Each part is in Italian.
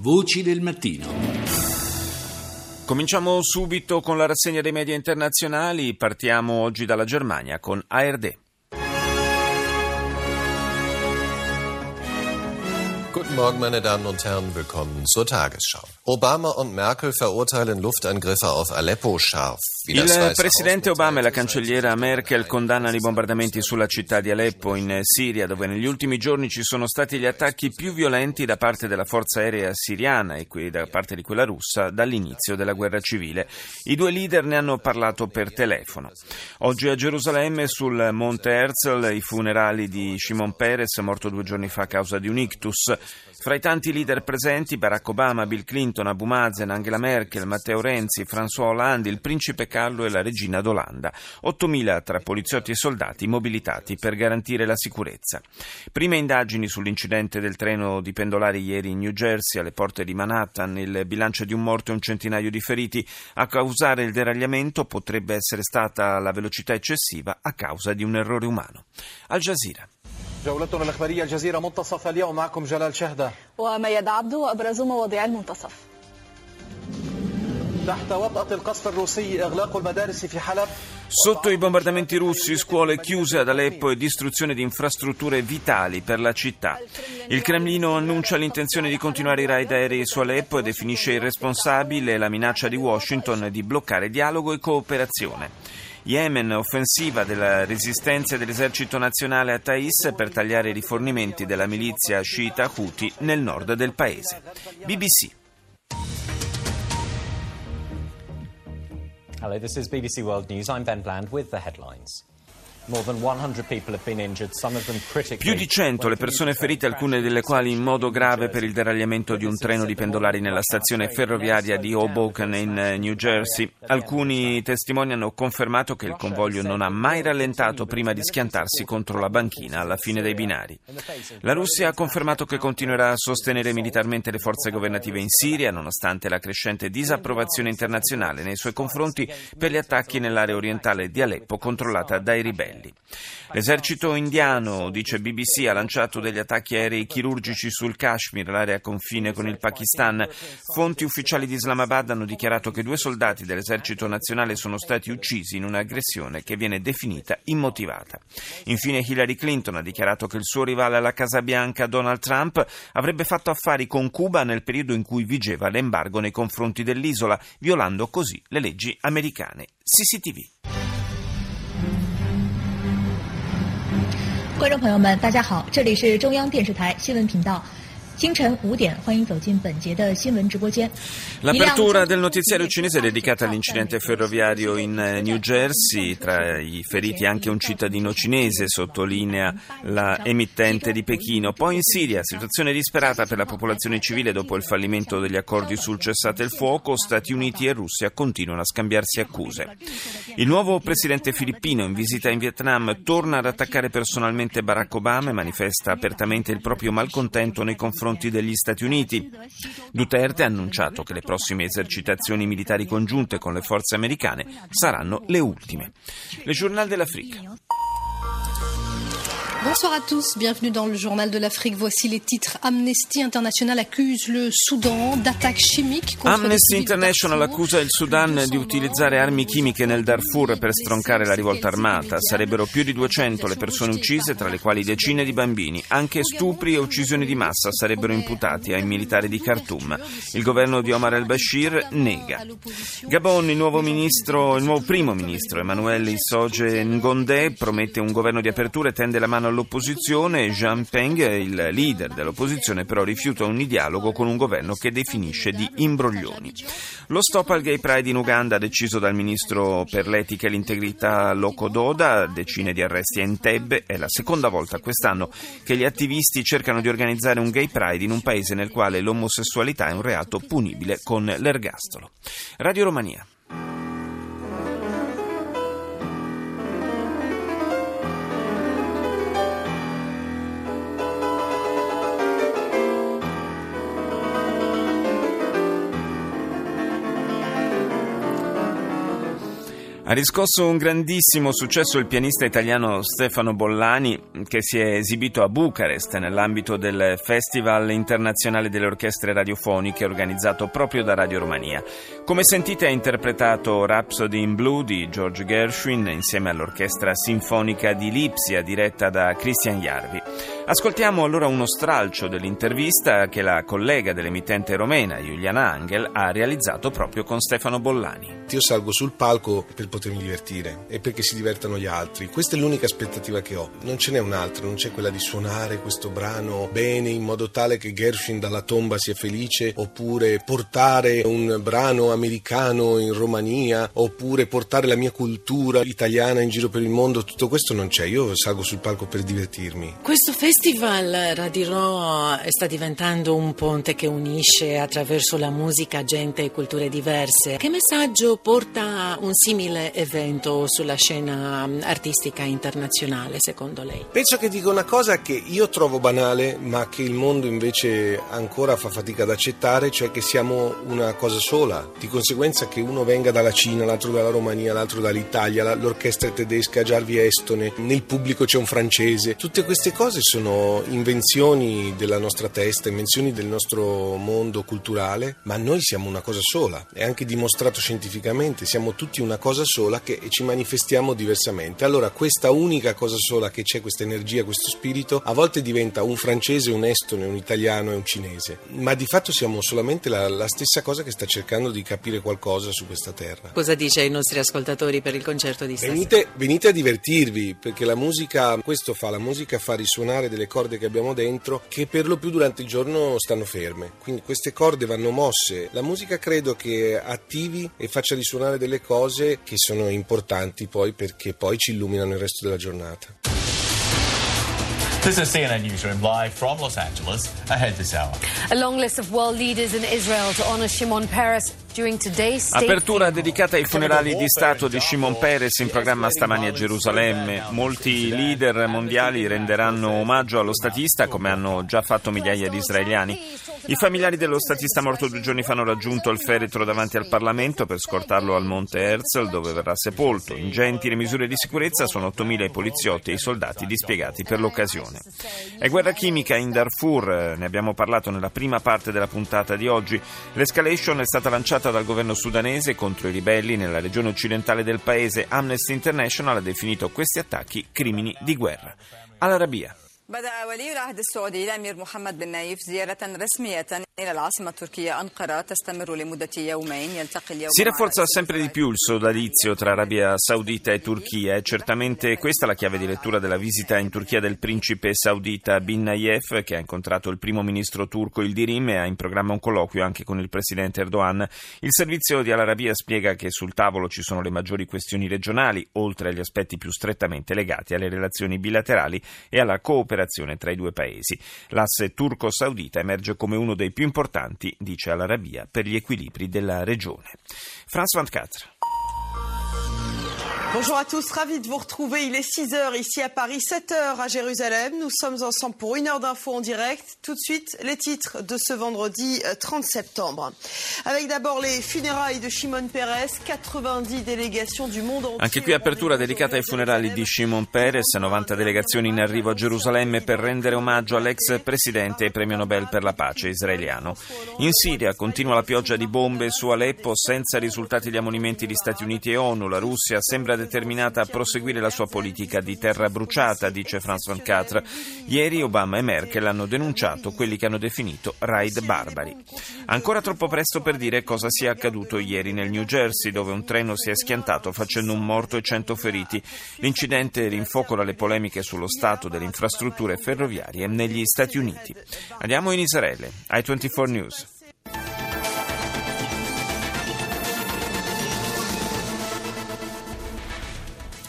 Voci del mattino. Cominciamo subito con la rassegna dei media internazionali. Partiamo oggi dalla Germania con ARD. Morgen, meine Damen und Herren, willkommen zur Tagesschau. Obama und Merkel verurteilen Luftangriffe auf Aleppo scharf. Il presidente Obama e la cancelliera Merkel condannano i bombardamenti sulla città di Aleppo in Siria, dove negli ultimi giorni ci sono stati gli attacchi più violenti da parte della forza aerea siriana e da parte di quella russa dall'inizio della guerra civile. I due leader ne hanno parlato per telefono. Oggi a Gerusalemme, sul Monte Herzl, i funerali di Shimon Peres, morto due giorni fa a causa di un ictus. Fra i tanti leader presenti, Barack Obama, Bill Clinton, Abu Mazen, Angela Merkel, Matteo Renzi, François Hollande, il principe Carlo e la regina d'Olanda. 8.000 tra poliziotti e soldati mobilitati per garantire la sicurezza. Prime indagini sull'incidente del treno di pendolari ieri in New Jersey, alle porte di Manhattan. Il bilancio di un morto e un centinaio di feriti. A causare il deragliamento potrebbe essere stata la velocità eccessiva a causa di un errore umano. Al Jazeera. جولتنا الإخبارية الجزيرة منتصف اليوم معكم جلال شهدة ومياد عبدو أبرز مواضيع المنتصف تحت وطأة القصف الروسي إغلاق المدارس في حلب Sotto i bombardamenti russi, scuole chiuse ad Aleppo e distruzione di infrastrutture vitali per la città. Il Cremlino annuncia l'intenzione di continuare i raid aerei su Aleppo e definisce irresponsabile la minaccia di Washington di bloccare dialogo e cooperazione. Yemen, offensiva della resistenza dell'esercito nazionale a Thais per tagliare i rifornimenti della milizia sciita Houthi nel nord del paese. BBC. Hello, this is BBC World News. I'm Ben Bland with the headlines. Più di 100 le persone ferite, alcune delle quali in modo grave per il deragliamento di un treno di pendolari nella stazione ferroviaria di Hoboken in eh, New Jersey. Alcuni testimoni hanno confermato che il convoglio non ha mai rallentato prima di schiantarsi contro la banchina alla fine dei binari. La Russia ha confermato che continuerà a sostenere militarmente le forze governative in Siria, nonostante la crescente disapprovazione internazionale nei suoi confronti per gli attacchi nell'area orientale di Aleppo controllata dai ribelli ribelli. L'esercito indiano, dice BBC, ha lanciato degli attacchi aerei chirurgici sul Kashmir, l'area confine con il Pakistan. Fonti ufficiali di Islamabad hanno dichiarato che due soldati dell'esercito nazionale sono stati uccisi in un'aggressione che viene definita immotivata. Infine Hillary Clinton ha dichiarato che il suo rivale alla Casa Bianca, Donald Trump, avrebbe fatto affari con Cuba nel periodo in cui vigeva l'embargo nei confronti dell'isola, violando così le leggi americane. CCTV. 观众朋友们，大家好，这里是中央电视台新闻频道。清晨五点，欢迎走进本节的新闻直播间。L'apertura del notiziario cinese è dedicata all'incidente ferroviario in eh, New Jersey, tra i feriti anche un cittadino cinese, sottolinea la emittente di Pechino. Poi in Siria, situazione disperata per la popolazione civile dopo il fallimento degli accordi sul cessate il fuoco, Stati Uniti e Russia continuano a scambiarsi accuse. Il nuovo presidente filippino in visita in Vietnam torna ad attaccare personalmente Barack Obama e manifesta apertamente il proprio malcontento nei confronti confronti degli Stati Uniti. Duterte ha annunciato che le prossime esercitazioni militari congiunte con le forze americane saranno le ultime. Le Journal dell'Africa. Bonsoir à tous, bienvenue dans le journal de l'Afrique. Voici les titres. Amnesty International accuse le Sudan d'attaques chimiques contre Amnesty International accusa il Sudan di utilizzare armi chimiche nel Darfur per stroncare la rivolta armata. Sarebbero più di 200 le persone uccise, tra le quali decine di bambini. Anche stupri e uccisioni di massa sarebbero imputati ai militari di Khartoum. Il governo di Omar el-Bashir nega. Gabon, il nuovo, ministro, il nuovo primo ministro Emanuele Isoge Ngondè promette un governo di apertura e tende la mano all'opposizione, Jean Peng, il leader dell'opposizione, però rifiuta ogni dialogo con un governo che definisce di imbroglioni. Lo stop al Gay Pride in Uganda, deciso dal ministro per l'etica e l'integrità Lokododa, decine di arresti a Entebbe, è la seconda volta quest'anno che gli attivisti cercano di organizzare un Gay Pride in un paese nel quale l'omosessualità è un reato punibile con l'ergastolo. Radio Romania. Ha riscosso un grandissimo successo il pianista italiano Stefano Bollani che si è esibito a Bucarest nell'ambito del Festival internazionale delle orchestre radiofoniche organizzato proprio da Radio Romania. Come sentite ha interpretato Rhapsody in Blue di George Gershwin insieme all'orchestra sinfonica di Lipsia diretta da Christian Jarvi. Ascoltiamo allora uno stralcio dell'intervista che la collega dell'emittente romena Juliana Angel ha realizzato proprio con Stefano Bollani. Io salgo sul palco per potermi divertire e perché si divertano gli altri. Questa è l'unica aspettativa che ho. Non ce n'è un'altra, non c'è quella di suonare questo brano bene in modo tale che Gershwin dalla tomba sia felice, oppure portare un brano americano in Romania, oppure portare la mia cultura italiana in giro per il mondo. Tutto questo non c'è. Io salgo sul palco per divertirmi. Questo festival Radirò sta diventando un ponte che unisce attraverso la musica gente e culture diverse. Che messaggio porta un simile evento sulla scena artistica internazionale, secondo lei? Penso che dica una cosa che io trovo banale, ma che il mondo invece ancora fa fatica ad accettare, cioè che siamo una cosa sola. Di conseguenza che uno venga dalla Cina, l'altro dalla Romania, l'altro dall'Italia, l'orchestra tedesca, Jarvi Estone, nel pubblico c'è un francese. Tutte queste cose sono invenzioni della nostra testa, invenzioni del nostro mondo culturale, ma noi siamo una cosa sola. È anche dimostrato scientificamente, siamo tutti una cosa sola sola che ci manifestiamo diversamente. Allora questa unica cosa sola che c'è, questa energia, questo spirito, a volte diventa un francese, un estone, un italiano e un cinese, ma di fatto siamo solamente la, la stessa cosa che sta cercando di capire qualcosa su questa terra. Cosa dice ai nostri ascoltatori per il concerto di stasera? Venite, venite a divertirvi, perché la musica, questo fa, la musica fa risuonare delle corde che abbiamo dentro che per lo più durante il giorno stanno ferme. Quindi queste corde vanno mosse. La musica credo che attivi e faccia risuonare delle cose che sono importanti poi perché poi ci illuminano il resto della giornata. This is CNN Newsroom live from Los Angeles. Ahead this hour. A long list of world leaders in Israel to honor Shimon Peres Apertura dedicata ai funerali di Stato di Shimon Peres in programma stamani a Gerusalemme. Molti leader mondiali renderanno omaggio allo statista come hanno già fatto migliaia di israeliani. I familiari dello statista morto due giorni fa hanno raggiunto il feretro davanti al Parlamento per scortarlo al Monte Herzl dove verrà sepolto. Ingenti le misure di sicurezza sono 8.000 i poliziotti e i soldati dispiegati per l'occasione. È guerra chimica in Darfur, ne abbiamo parlato nella prima parte della puntata di oggi. L'escalation è stata lanciata lanciata dal governo sudanese contro i ribelli nella regione occidentale del paese, Amnesty International ha definito questi attacchi crimini di guerra. Al-Arabia. بدأ ولي العهد السعودي الأمير محمد بن نايف زيارة رسمية si rafforza sempre di più il sodalizio tra Arabia Saudita e Turchia e certamente questa è la chiave di lettura della visita in Turchia del principe saudita Bin Nayef che ha incontrato il primo ministro turco il Dirim e ha in programma un colloquio anche con il presidente Erdogan. Il servizio di Al-Arabia spiega che sul tavolo ci sono le maggiori questioni regionali oltre agli aspetti più strettamente legati alle relazioni bilaterali e alla cooperazione tra i due paesi. L'asse turco-saudita emerge come uno dei più importanti, dice Al-Arabia, per gli equilibri della regione. France 24. Bonjour à tous, ravi de vous retrouver. Il est 6 heures ici à Paris, 7 heures à Jérusalem. Nous sommes ensemble pour une heure d'infos en direct. Tout de suite, les titres de ce vendredi 30 euh, septembre. Avec d'abord les funérailles de Shimon Peres, 90 délégations du monde entier. Anche qui apertura dedicata ai funerali di Shimon Peres, 90 delegazioni in arrivo a Gerusalemme per rendere omaggio all'ex presidente e premio Nobel per la pace israeliano. In Siria continua la pioggia di bombe su Aleppo senza risultati di ammonimenti di Stati Uniti e ONU. La Russia sembra determinata a proseguire la sua politica di terra bruciata, dice France 24. Ieri Obama e Merkel hanno denunciato quelli che hanno definito raid barbari. Ancora troppo presto per dire cosa sia accaduto ieri nel New Jersey, dove un treno si è schiantato facendo un morto e cento feriti. L'incidente rinfocola le polemiche sullo stato delle infrastrutture ferroviarie negli Stati Uniti. Andiamo in Israele. I24 News.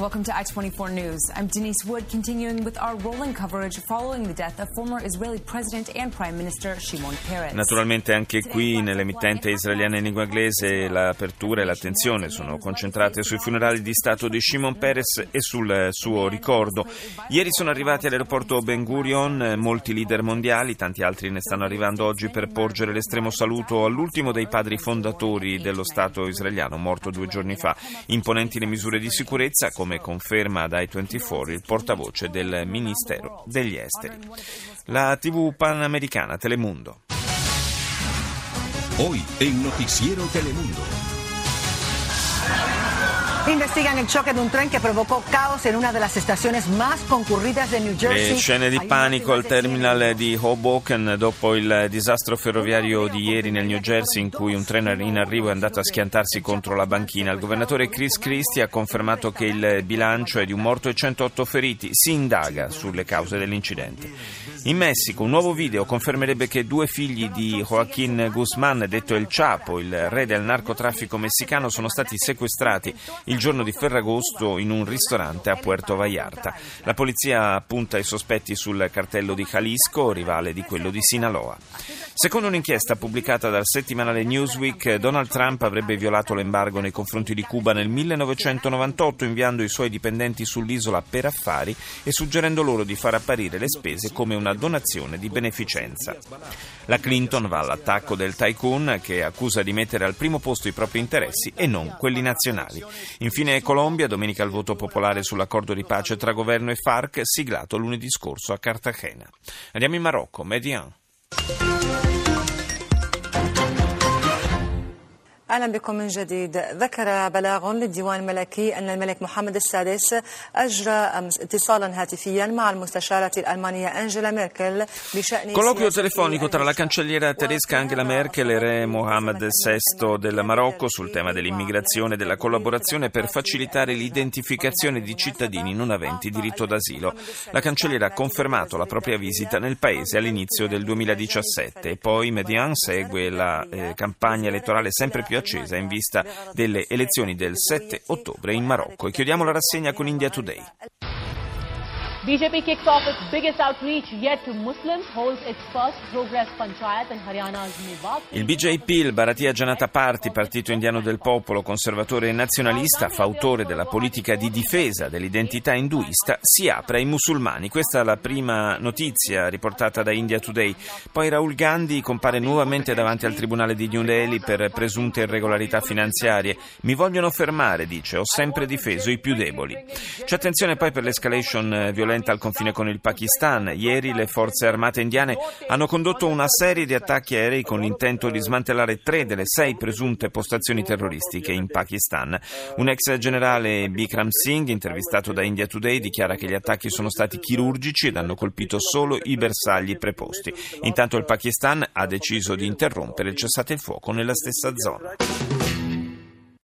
Welcome to I-24 News. I'm Denise Wood, continuing with our rolling coverage following the death of former Israeli President and Prime Minister Shimon Peres. Naturalmente anche qui nell'emittente israeliana in lingua inglese l'apertura e l'attenzione sono concentrate sui funerali di Stato di Shimon Peres e sul suo ricordo. Ieri sono arrivati all'aeroporto Ben Gurion molti leader mondiali, tanti altri ne stanno arrivando oggi per porgere l'estremo saluto all'ultimo dei padri fondatori dello Stato israeliano, morto due giorni fa. Imponenti le misure di sicurezza come come conferma dai 24 il portavoce del Ministero degli Esteri. La TV panamericana Telemundo. Hoy el noticiero Telemundo. Investigan el choque de un tren que provocó caos en una de las estaciones más concurridas de New Jersey. Le scene di panico al terminal di Hoboken dopo il disastro ferroviario di ieri nel New Jersey in cui un treno in arrivo è andato a schiantarsi contro la banchina. Il governatore Chris Christie ha confermato che il bilancio è di un morto e 108 feriti. Si indaga sulle cause dell'incidente. In Messico un nuovo video confermerebbe che due figli di Joaquín Guzmán, detto El Chapo, il re del narcotraffico messicano, sono stati sequestrati il giorno di Ferragosto in un ristorante a Puerto Vallarta. La polizia punta i sospetti sul cartello di Jalisco, rivale di quello di Sinaloa. Secondo un'inchiesta pubblicata dal settimanale Newsweek, Donald Trump avrebbe violato l'embargo nei confronti di Cuba nel 1998 inviando i suoi dipendenti sull'isola per affari e suggerendo loro di far apparire le spese come una donazione di beneficenza. La Clinton va all'attacco del tycoon che accusa di mettere al primo posto i propri interessi e non quelli nazionali. Infine Colombia, domenica il voto popolare sull'accordo di pace tra governo e FARC siglato lunedì scorso a Cartagena. Andiamo in Marocco, Median. اهلا بكم من جديد ذكر بلاغ للديوان الملكي ان الملك محمد السادس اجرى اتصالا هاتفيا مع المستشاره الالمانيه انجela Merkel بشان Colloquio telefonico tra la cancelliera tedesca Angela Merkel e re Mohammed VI del Marocco sul tema dell'immigrazione e della collaborazione per facilitare l'identificazione di cittadini non aventi diritto d'asilo. La cancelliera ha confermato la propria visita nel paese all'inizio del 2017 e poi Median segue la eh, campagna elettorale sempre più accesa in vista delle elezioni del 7 ottobre in Marocco. E chiudiamo la rassegna con India Today. BJP kicks off its biggest outreach yet to Muslims, holds its first Progress Panchayat in Haryana's Mewat. Il BJP, il Bharatiya Janata Party, partito indiano del popolo, conservatore e nazionalista, fautore della politica di difesa dell'identità induista, si apre ai musulmani. Questa è la prima notizia riportata da India Today. Poi Raul Gandhi compare nuovamente davanti al tribunale di New Delhi per presunte irregolarità finanziarie. Mi vogliono fermare, dice, ho sempre difeso i più deboli. C'è attenzione poi per l'escalation violenta violenta al confine con il Pakistan. Ieri le forze armate indiane hanno condotto una serie di attacchi aerei con l'intento di smantellare tre delle sei presunte postazioni terroristiche in Pakistan. Un ex generale Bikram Singh, intervistato da India Today, dichiara che gli attacchi sono stati chirurgici ed hanno colpito solo i bersagli preposti. Intanto il Pakistan ha deciso di interrompere il cessate il fuoco nella stessa zona.